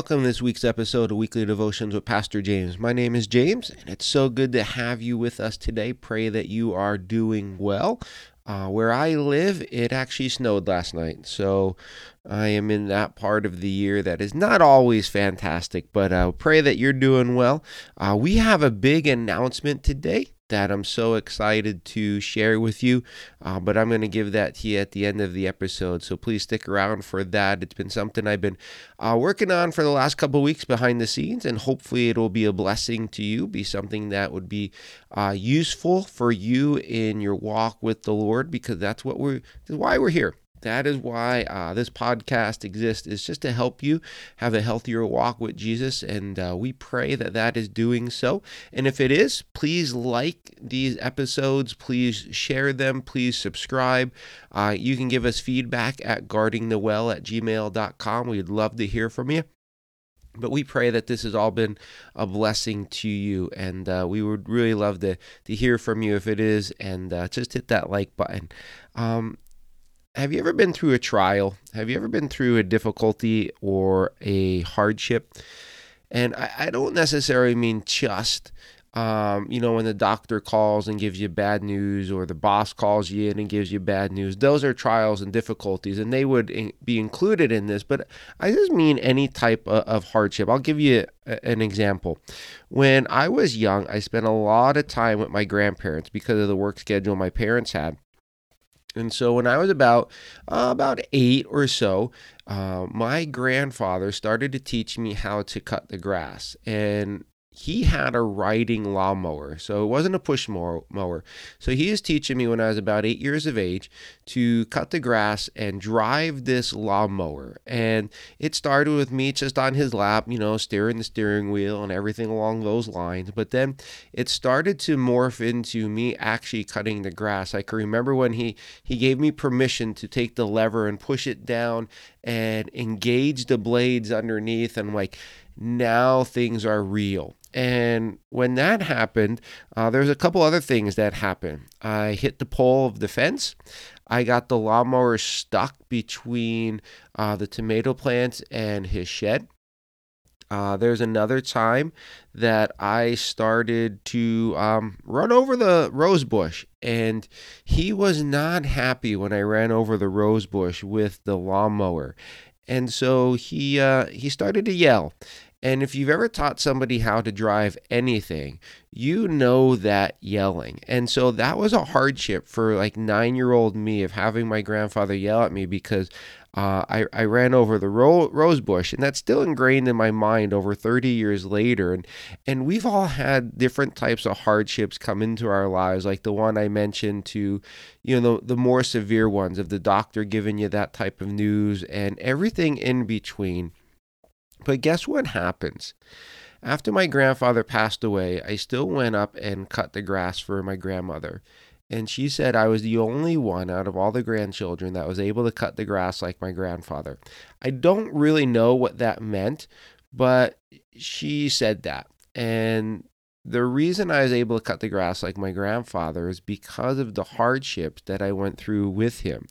Welcome to this week's episode of Weekly Devotions with Pastor James. My name is James, and it's so good to have you with us today. Pray that you are doing well. Uh, where I live, it actually snowed last night, so I am in that part of the year that is not always fantastic, but uh, pray that you're doing well. Uh, we have a big announcement today that I'm so excited to share with you. Uh, but I'm going to give that to you at the end of the episode. So please stick around for that. It's been something I've been uh, working on for the last couple weeks behind the scenes, and hopefully it'll be a blessing to you, be something that would be uh, useful for you in your walk with the Lord, because that's what we're, that's why we're here. That is why uh, this podcast exists, is just to help you have a healthier walk with Jesus. And uh, we pray that that is doing so. And if it is, please like these episodes, please share them, please subscribe. Uh, you can give us feedback at guardingthewell at gmail.com. We'd love to hear from you. But we pray that this has all been a blessing to you, and uh, we would really love to, to hear from you if it is, and uh, just hit that like button. Um, have you ever been through a trial? Have you ever been through a difficulty or a hardship? And I, I don't necessarily mean just, um, you know, when the doctor calls and gives you bad news or the boss calls you in and gives you bad news. Those are trials and difficulties, and they would in, be included in this. But I just mean any type of, of hardship. I'll give you a, an example. When I was young, I spent a lot of time with my grandparents because of the work schedule my parents had. And so when I was about uh, about eight or so, uh, my grandfather started to teach me how to cut the grass. And he had a riding lawnmower, so it wasn't a push mower. So he was teaching me when I was about eight years of age to cut the grass and drive this lawnmower. And it started with me just on his lap, you know, steering the steering wheel and everything along those lines. But then it started to morph into me actually cutting the grass. I can remember when he he gave me permission to take the lever and push it down and engage the blades underneath and like now things are real and when that happened, uh, there's a couple other things that happened. I hit the pole of the fence. I got the lawnmower stuck between uh, the tomato plants and his shed. Uh, there's another time that I started to um, run over the rose bush, and he was not happy when I ran over the rose bush with the lawnmower, and so he uh, he started to yell. And if you've ever taught somebody how to drive anything, you know that yelling. And so that was a hardship for like nine year old me of having my grandfather yell at me because uh, I, I ran over the ro- rose bush, and that's still ingrained in my mind over 30 years later. And, and we've all had different types of hardships come into our lives, like the one I mentioned to, you know, the, the more severe ones of the doctor giving you that type of news and everything in between. But guess what happens? After my grandfather passed away, I still went up and cut the grass for my grandmother. And she said I was the only one out of all the grandchildren that was able to cut the grass like my grandfather. I don't really know what that meant, but she said that. And the reason I was able to cut the grass like my grandfather is because of the hardships that I went through with him.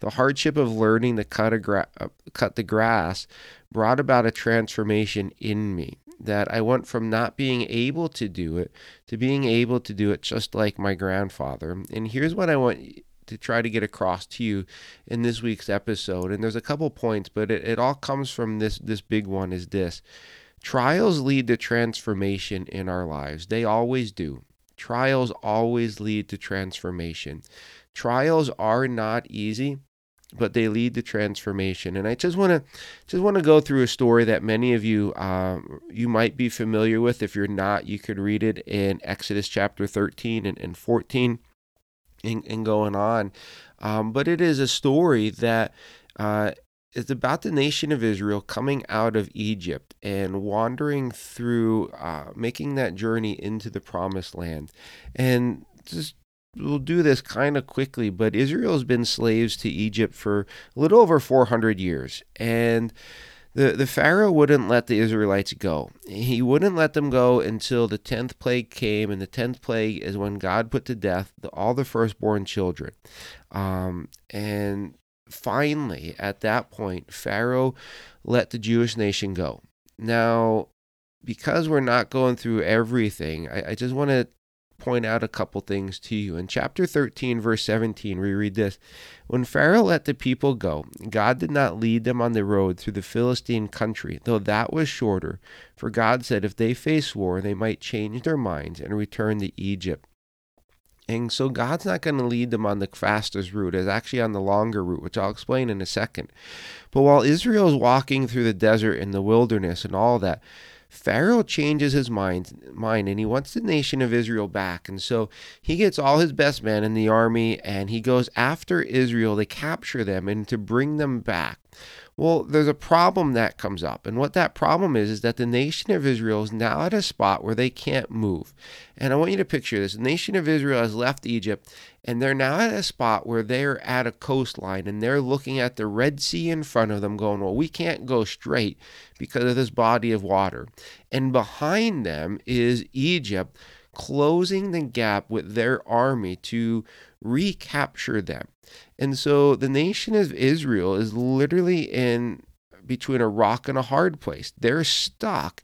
The hardship of learning to cut, a gra- uh, cut the grass brought about a transformation in me that I went from not being able to do it to being able to do it just like my grandfather. And here's what I want to try to get across to you in this week's episode. And there's a couple points, but it, it all comes from this this big one is this. Trials lead to transformation in our lives. They always do. Trials always lead to transformation. Trials are not easy, but they lead to transformation. And I just want to just want to go through a story that many of you um, you might be familiar with. If you're not, you could read it in Exodus chapter 13 and, and 14 and, and going on. Um, but it is a story that uh, it's about the nation of Israel coming out of Egypt and wandering through, uh, making that journey into the promised land. And just we'll do this kind of quickly, but Israel's been slaves to Egypt for a little over 400 years. And the, the Pharaoh wouldn't let the Israelites go. He wouldn't let them go until the 10th plague came, and the 10th plague is when God put to death the, all the firstborn children. Um, and finally, at that point, Pharaoh let the Jewish nation go. Now, because we're not going through everything, I, I just want to point out a couple things to you. In chapter 13, verse 17, we read this When Pharaoh let the people go, God did not lead them on the road through the Philistine country, though that was shorter. For God said if they face war, they might change their minds and return to Egypt. And so God's not going to lead them on the fastest route, it's actually on the longer route, which I'll explain in a second. But while Israel is walking through the desert and the wilderness and all that, Pharaoh changes his mind, mind and he wants the nation of Israel back. And so he gets all his best men in the army and he goes after Israel to capture them and to bring them back. Well, there's a problem that comes up. And what that problem is, is that the nation of Israel is now at a spot where they can't move. And I want you to picture this. The nation of Israel has left Egypt and they're now at a spot where they're at a coastline and they're looking at the Red Sea in front of them, going, Well, we can't go straight because of this body of water. And behind them is Egypt closing the gap with their army to recapture them. And so the nation of Israel is literally in between a rock and a hard place. They're stuck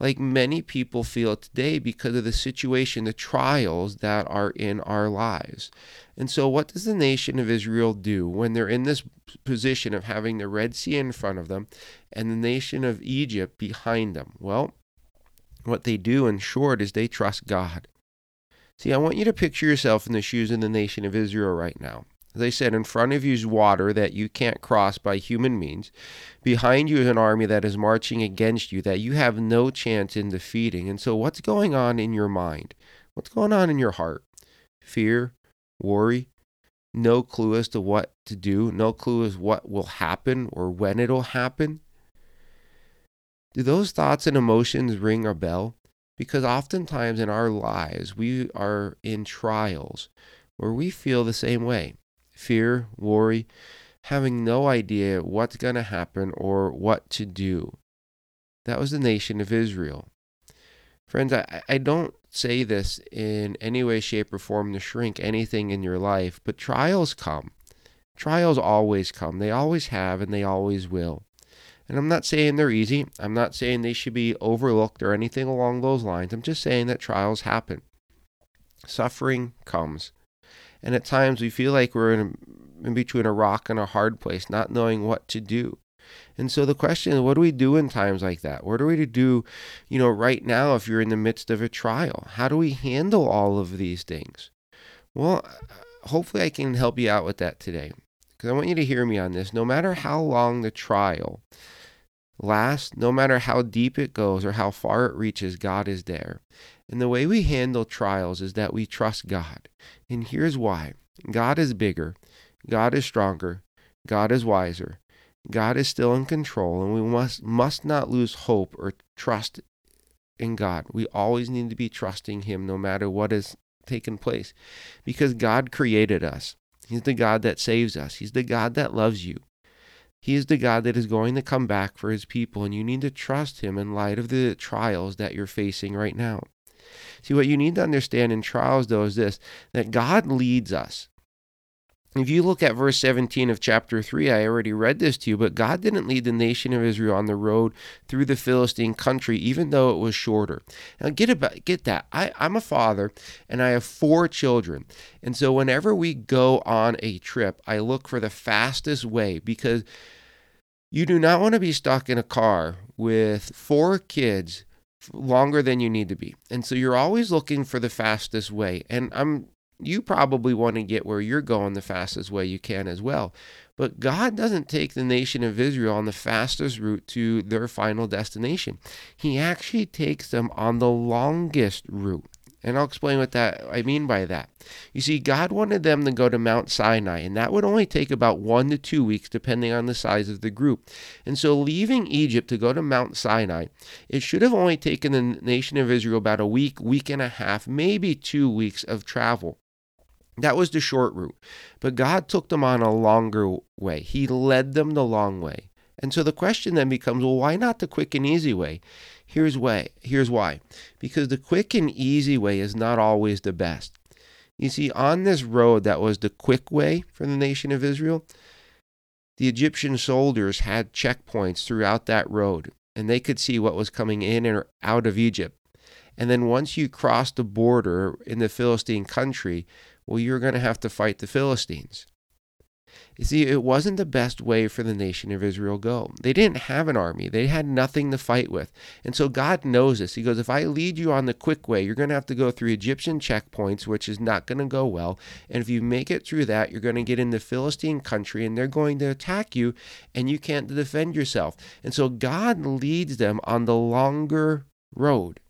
like many people feel today because of the situation, the trials that are in our lives. And so, what does the nation of Israel do when they're in this position of having the Red Sea in front of them and the nation of Egypt behind them? Well, what they do, in short, is they trust God. See, I want you to picture yourself in the shoes of the nation of Israel right now. As I said, in front of you is water that you can't cross by human means. Behind you is an army that is marching against you that you have no chance in defeating. And so, what's going on in your mind? What's going on in your heart? Fear, worry, no clue as to what to do, no clue as what will happen or when it'll happen. Do those thoughts and emotions ring a bell? Because oftentimes in our lives, we are in trials where we feel the same way fear, worry, having no idea what's going to happen or what to do. That was the nation of Israel. Friends, I, I don't say this in any way, shape, or form to shrink anything in your life, but trials come. Trials always come. They always have, and they always will. And I'm not saying they're easy. I'm not saying they should be overlooked or anything along those lines. I'm just saying that trials happen. Suffering comes. And at times we feel like we're in, in between a rock and a hard place, not knowing what to do. And so the question is, what do we do in times like that? What are we to do, you know, right now if you're in the midst of a trial? How do we handle all of these things? Well, hopefully I can help you out with that today. Because I want you to hear me on this. No matter how long the trial lasts, no matter how deep it goes or how far it reaches, God is there. And the way we handle trials is that we trust God. And here's why God is bigger, God is stronger, God is wiser, God is still in control, and we must, must not lose hope or trust in God. We always need to be trusting Him no matter what has taken place because God created us. He's the God that saves us, He's the God that loves you. He is the God that is going to come back for his people, and you need to trust him in light of the trials that you're facing right now. See, what you need to understand in trials, though, is this that God leads us. If you look at verse 17 of chapter 3, I already read this to you, but God didn't lead the nation of Israel on the road through the Philistine country, even though it was shorter. Now, get, about, get that. I, I'm a father and I have four children. And so, whenever we go on a trip, I look for the fastest way because you do not want to be stuck in a car with four kids longer than you need to be. And so you're always looking for the fastest way. And I'm you probably want to get where you're going the fastest way you can as well. But God doesn't take the nation of Israel on the fastest route to their final destination. He actually takes them on the longest route. And I'll explain what that I mean by that. You see, God wanted them to go to Mount Sinai, and that would only take about one to two weeks, depending on the size of the group. And so, leaving Egypt to go to Mount Sinai, it should have only taken the nation of Israel about a week, week and a half, maybe two weeks of travel. That was the short route. But God took them on a longer way. He led them the long way. And so the question then becomes, well, why not the quick and easy way? Here's why. Here's why. Because the quick and easy way is not always the best. You see, on this road that was the quick way for the nation of Israel, the Egyptian soldiers had checkpoints throughout that road. and they could see what was coming in and out of Egypt. And then once you cross the border in the Philistine country, well, you're going to have to fight the Philistines. You see, it wasn't the best way for the nation of Israel go. They didn't have an army. They had nothing to fight with. And so God knows this. He goes, if I lead you on the quick way, you're going to have to go through Egyptian checkpoints, which is not going to go well. And if you make it through that, you're going to get in the Philistine country and they're going to attack you and you can't defend yourself. And so God leads them on the longer road.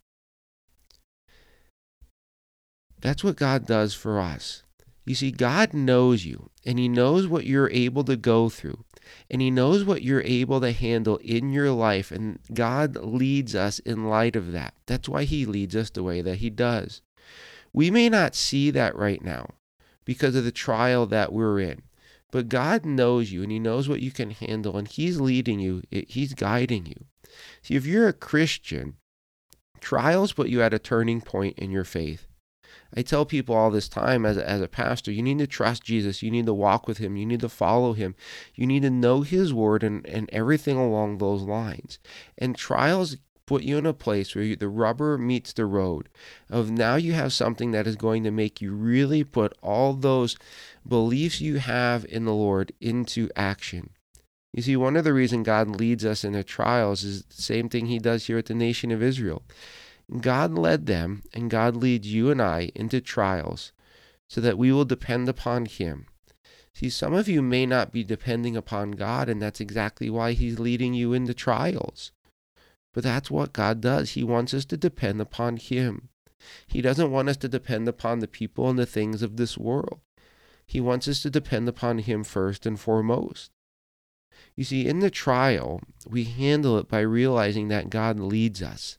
That's what God does for us. You see, God knows you, and He knows what you're able to go through, and He knows what you're able to handle in your life, and God leads us in light of that. That's why He leads us the way that He does. We may not see that right now because of the trial that we're in, but God knows you, and He knows what you can handle, and He's leading you, He's guiding you. See, if you're a Christian, trials put you at a turning point in your faith. I tell people all this time as a, as a pastor, you need to trust Jesus. You need to walk with him. You need to follow him. You need to know his word and, and everything along those lines. And trials put you in a place where you, the rubber meets the road of now you have something that is going to make you really put all those beliefs you have in the Lord into action. You see, one of the reasons God leads us into trials is the same thing he does here at the nation of Israel. God led them, and God leads you and I into trials so that we will depend upon Him. See, some of you may not be depending upon God, and that's exactly why He's leading you into trials. But that's what God does. He wants us to depend upon Him. He doesn't want us to depend upon the people and the things of this world. He wants us to depend upon Him first and foremost. You see, in the trial, we handle it by realizing that God leads us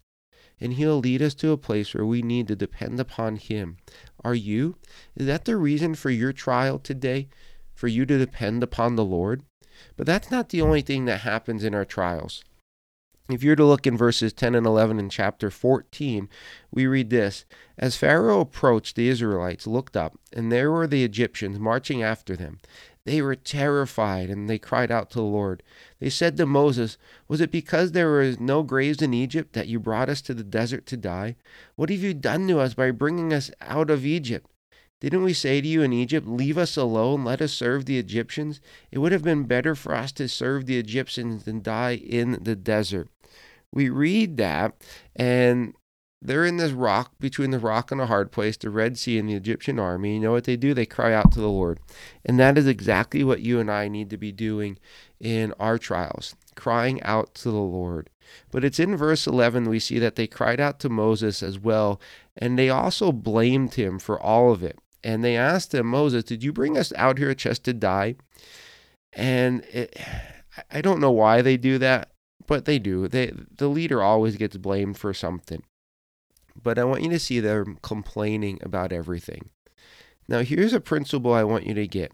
and He'll lead us to a place where we need to depend upon Him. Are you? Is that the reason for your trial today? For you to depend upon the Lord? But that's not the only thing that happens in our trials. If you're to look in verses 10 and 11 in chapter 14, we read this As Pharaoh approached, the Israelites looked up, and there were the Egyptians marching after them. They were terrified and they cried out to the Lord. They said to Moses, Was it because there were no graves in Egypt that you brought us to the desert to die? What have you done to us by bringing us out of Egypt? Didn't we say to you in Egypt, Leave us alone, let us serve the Egyptians? It would have been better for us to serve the Egyptians than die in the desert. We read that, and they're in this rock between the rock and a hard place, the Red Sea and the Egyptian army. You know what they do? They cry out to the Lord. And that is exactly what you and I need to be doing in our trials, crying out to the Lord. But it's in verse 11 we see that they cried out to Moses as well, and they also blamed him for all of it. And they asked him, Moses, did you bring us out here just to die? And it, I don't know why they do that, but they do. They, the leader always gets blamed for something but I want you to see them complaining about everything. Now, here's a principle I want you to get.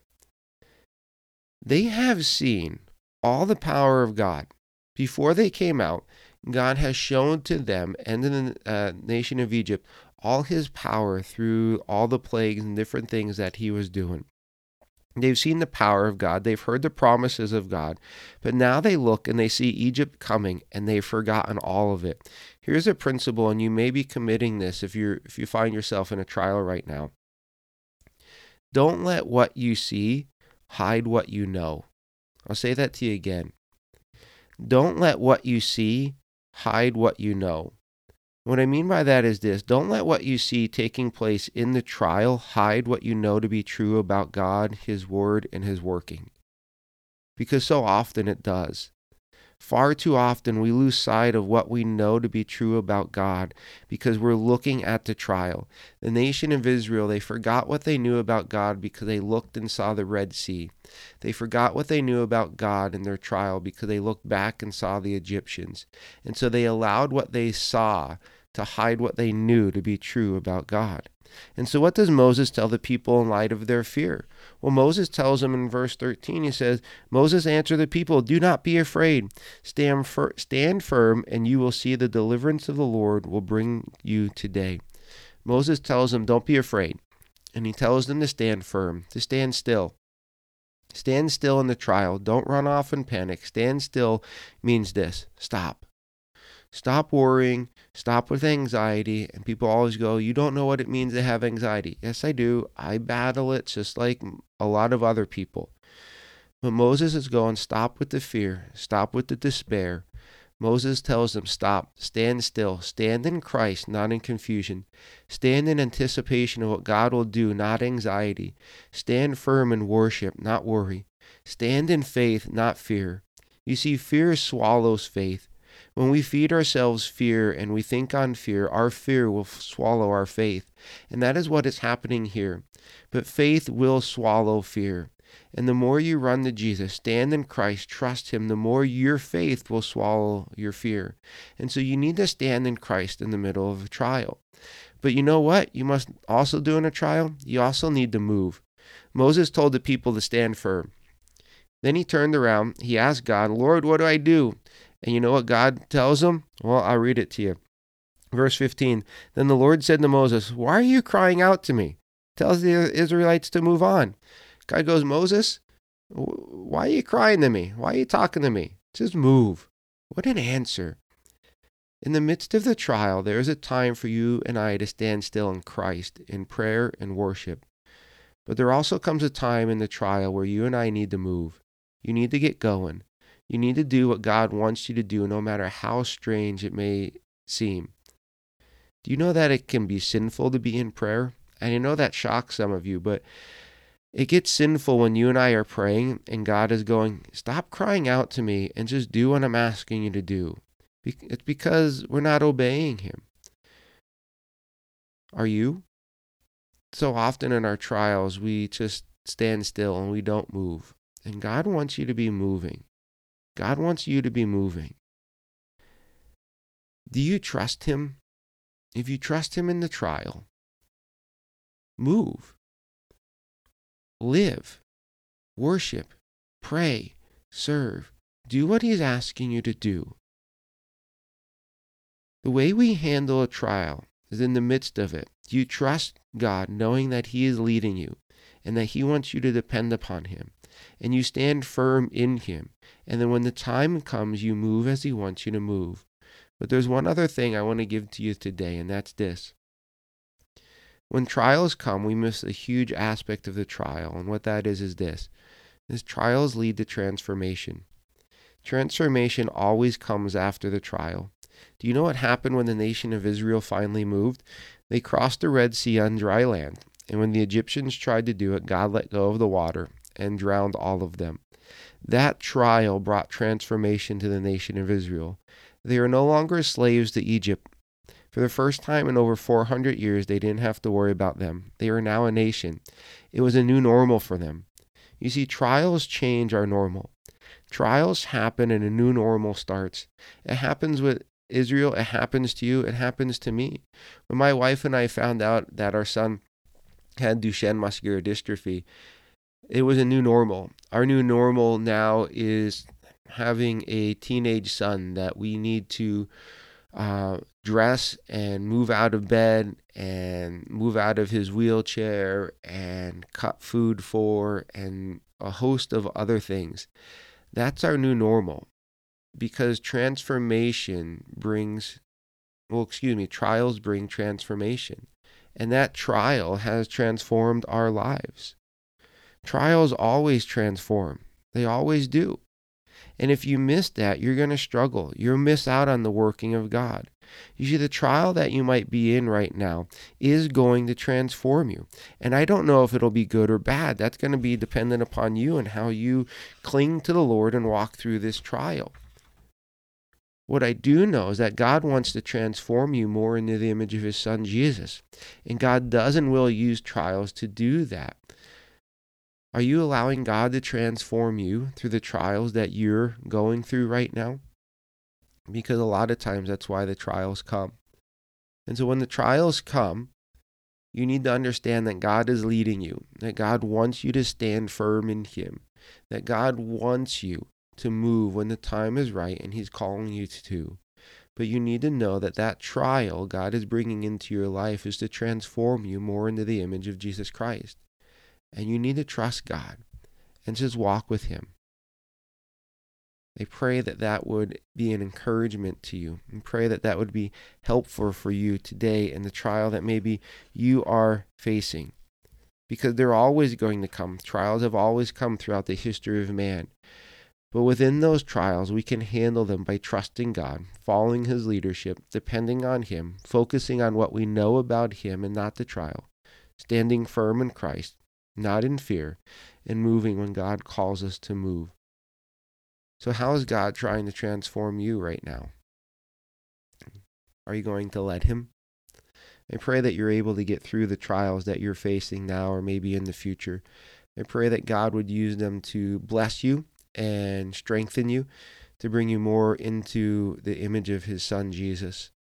They have seen all the power of God. Before they came out, God has shown to them and to the uh, nation of Egypt all his power through all the plagues and different things that he was doing. They've seen the power of God, they've heard the promises of God, but now they look and they see Egypt coming and they've forgotten all of it. Here's a principle and you may be committing this if you if you find yourself in a trial right now. Don't let what you see hide what you know. I'll say that to you again. Don't let what you see hide what you know. What I mean by that is this don't let what you see taking place in the trial hide what you know to be true about God, His Word, and His working. Because so often it does. Far too often we lose sight of what we know to be true about God because we're looking at the trial. The nation of Israel, they forgot what they knew about God because they looked and saw the Red Sea. They forgot what they knew about God in their trial because they looked back and saw the Egyptians. And so they allowed what they saw to hide what they knew to be true about God. And so, what does Moses tell the people in light of their fear? Well, Moses tells them in verse 13, he says, Moses answered the people, Do not be afraid. Stand, fir- stand firm, and you will see the deliverance of the Lord will bring you today. Moses tells them, Don't be afraid. And he tells them to stand firm, to stand still. Stand still in the trial. Don't run off and panic. Stand still means this stop. Stop worrying. Stop with anxiety. And people always go, You don't know what it means to have anxiety. Yes, I do. I battle it just like a lot of other people. But Moses is going, Stop with the fear. Stop with the despair. Moses tells them, Stop, stand still, stand in Christ, not in confusion. Stand in anticipation of what God will do, not anxiety. Stand firm in worship, not worry. Stand in faith, not fear. You see, fear swallows faith. When we feed ourselves fear and we think on fear, our fear will swallow our faith. And that is what is happening here. But faith will swallow fear. And the more you run to Jesus, stand in Christ, trust Him, the more your faith will swallow your fear. And so you need to stand in Christ in the middle of a trial. But you know what? You must also do in a trial? You also need to move. Moses told the people to stand firm. Then he turned around. He asked God, Lord, what do I do? And you know what God tells him? Well, I'll read it to you. Verse 15 Then the Lord said to Moses, Why are you crying out to me? Tells the Israelites to move on. God goes, Moses, why are you crying to me? Why are you talking to me? Just move. What an answer. In the midst of the trial, there is a time for you and I to stand still in Christ in prayer and worship. But there also comes a time in the trial where you and I need to move. You need to get going. You need to do what God wants you to do, no matter how strange it may seem. Do you know that it can be sinful to be in prayer? And I know that shocks some of you, but it gets sinful when you and I are praying and God is going, Stop crying out to me and just do what I'm asking you to do. It's because we're not obeying Him. Are you? So often in our trials, we just stand still and we don't move. And God wants you to be moving. God wants you to be moving. Do you trust Him? If you trust Him in the trial, move, live, worship, pray, serve, do what He's asking you to do. The way we handle a trial is in the midst of it. Do you trust God knowing that He is leading you and that He wants you to depend upon Him? and you stand firm in Him. And then when the time comes, you move as He wants you to move. But there's one other thing I want to give to you today, and that's this. When trials come, we miss a huge aspect of the trial, and what that is is this. Is trials lead to transformation. Transformation always comes after the trial. Do you know what happened when the nation of Israel finally moved? They crossed the Red Sea on dry land, and when the Egyptians tried to do it, God let go of the water, and drowned all of them. That trial brought transformation to the nation of Israel. They are no longer slaves to Egypt. For the first time in over 400 years, they didn't have to worry about them. They are now a nation. It was a new normal for them. You see, trials change our normal. Trials happen and a new normal starts. It happens with Israel, it happens to you, it happens to me. When my wife and I found out that our son had Duchenne muscular dystrophy, it was a new normal. Our new normal now is having a teenage son that we need to uh, dress and move out of bed and move out of his wheelchair and cut food for and a host of other things. That's our new normal because transformation brings, well, excuse me, trials bring transformation. And that trial has transformed our lives. Trials always transform, they always do. And if you miss that, you're going to struggle. You'll miss out on the working of God. You see, the trial that you might be in right now is going to transform you. And I don't know if it'll be good or bad. That's going to be dependent upon you and how you cling to the Lord and walk through this trial. What I do know is that God wants to transform you more into the image of His Son Jesus. And God does and will use trials to do that. Are you allowing God to transform you through the trials that you're going through right now? Because a lot of times that's why the trials come. And so when the trials come, you need to understand that God is leading you, that God wants you to stand firm in Him, that God wants you to move when the time is right and He's calling you to. But you need to know that that trial God is bringing into your life is to transform you more into the image of Jesus Christ. And you need to trust God and just walk with Him. I pray that that would be an encouragement to you and pray that that would be helpful for you today in the trial that maybe you are facing. Because they're always going to come. Trials have always come throughout the history of man. But within those trials, we can handle them by trusting God, following His leadership, depending on Him, focusing on what we know about Him and not the trial, standing firm in Christ, not in fear, and moving when God calls us to move. So, how is God trying to transform you right now? Are you going to let Him? I pray that you're able to get through the trials that you're facing now or maybe in the future. I pray that God would use them to bless you and strengthen you, to bring you more into the image of His Son, Jesus.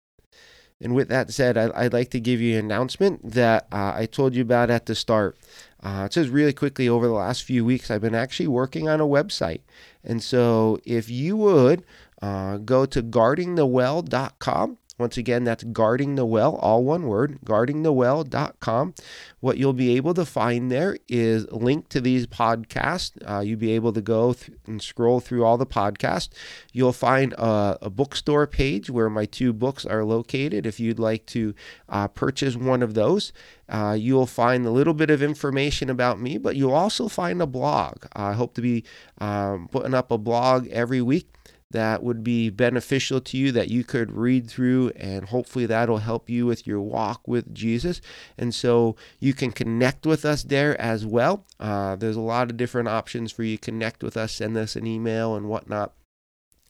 And with that said, I'd like to give you an announcement that uh, I told you about at the start. Uh, it says really quickly over the last few weeks, I've been actually working on a website. And so if you would uh, go to guardingthewell.com, once again, that's guarding the well, all one word, guardingthewell.com. What you'll be able to find there is link to these podcasts. Uh, you'll be able to go th- and scroll through all the podcasts. You'll find a, a, bookstore page where my two books are located. If you'd like to uh, purchase one of those, uh, you'll find a little bit of information about me, but you'll also find a blog. I hope to be um, putting up a blog every week that would be beneficial to you that you could read through, and hopefully that'll help you with your walk with Jesus. And so you can connect with us there as well. Uh, there's a lot of different options for you to connect with us, send us an email and whatnot.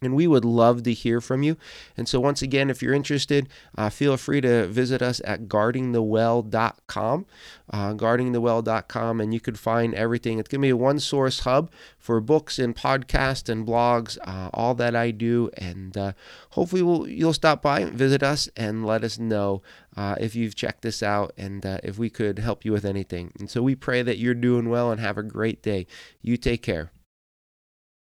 And we would love to hear from you. And so, once again, if you're interested, uh, feel free to visit us at guardingthewell.com. Uh, guardingthewell.com, and you could find everything. It's going to be a one source hub for books and podcasts and blogs, uh, all that I do. And uh, hopefully, we'll, you'll stop by, visit us, and let us know uh, if you've checked this out and uh, if we could help you with anything. And so, we pray that you're doing well and have a great day. You take care.